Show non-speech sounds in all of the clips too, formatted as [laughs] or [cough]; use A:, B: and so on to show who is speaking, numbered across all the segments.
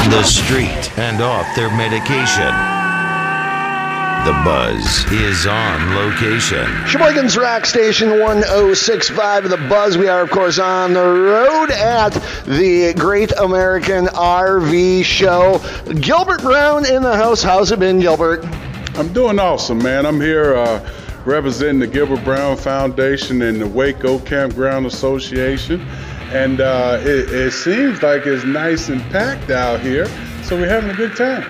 A: on the street and off their medication. The Buzz is on location.
B: Sheboygan's Rock Station 1065 The Buzz. We are, of course, on the road at the Great American RV Show. Gilbert Brown in the house. How's it been, Gilbert?
C: I'm doing awesome, man. I'm here uh, representing the Gilbert Brown Foundation and the Waco Campground Association. And uh, it, it seems like it's nice and packed out here, so we're having a good time.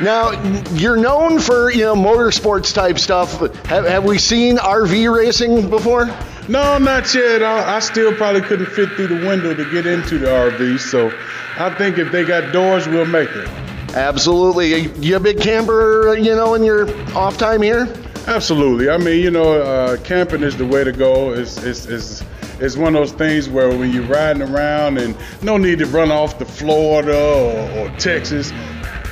B: Now, you're known for, you know, motorsports type stuff. Have, have we seen RV racing before?
C: No, not yet. I, I still probably couldn't fit through the window to get into the RV, so I think if they got doors, we'll make it.
B: Absolutely. You a big camper, you know, in your off time here?
C: Absolutely. I mean, you know, uh, camping is the way to go. It's, it's, it's, it's one of those things where when you're riding around and no need to run off to Florida or, or Texas,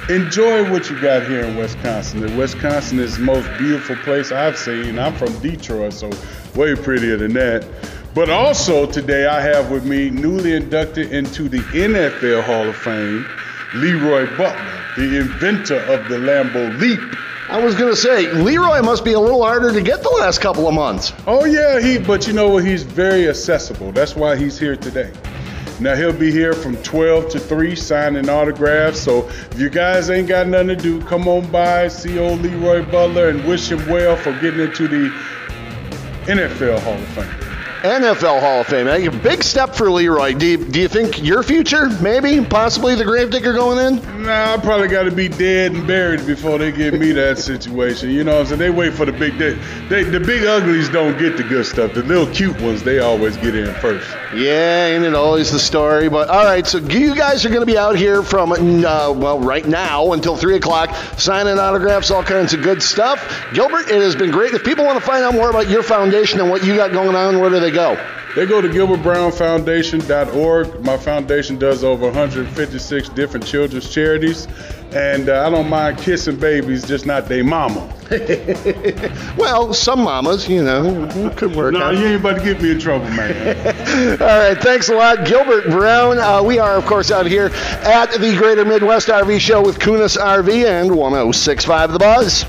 C: enjoy what you got here in Wisconsin. Wisconsin is the most beautiful place I've seen. I'm from Detroit, so way prettier than that. But also today I have with me newly inducted into the NFL Hall of Fame, Leroy Butler, the inventor of the Lambeau Leap.
B: I was to say, Leroy must be a little harder to get the last couple of months.
C: Oh yeah, he. But you know what? He's very accessible. That's why he's here today. Now he'll be here from 12 to 3 signing autographs. So if you guys ain't got nothing to do, come on by, see old Leroy Butler, and wish him well for getting into the NFL Hall of Fame.
B: NFL Hall of Fame. A big step for Leroy. Do you, do you think your future, maybe, possibly the gravedigger going in?
C: Nah, I probably got to be dead and buried before they give me that situation. You know what I'm saying? They wait for the big, day. they, the big uglies don't get the good stuff. The little cute ones, they always get in first.
B: Yeah, ain't it always the story? But all right, so you guys are going to be out here from, uh, well, right now until 3 o'clock, signing autographs, all kinds of good stuff. Gilbert, it has been great. If people want to find out more about your foundation and what you got going on, where do they go?
C: They go to gilbertbrownfoundation.org. My foundation does over 156 different children's charities, and uh, I don't mind kissing babies, just not their mama. [laughs]
B: well, some mamas, you know, could work.
C: No,
B: out.
C: you ain't about to get me in trouble, man. [laughs]
B: All right, thanks a lot, Gilbert Brown. Uh, we are, of course, out here at the Greater Midwest RV Show with Kunes RV and 1065 The Buzz.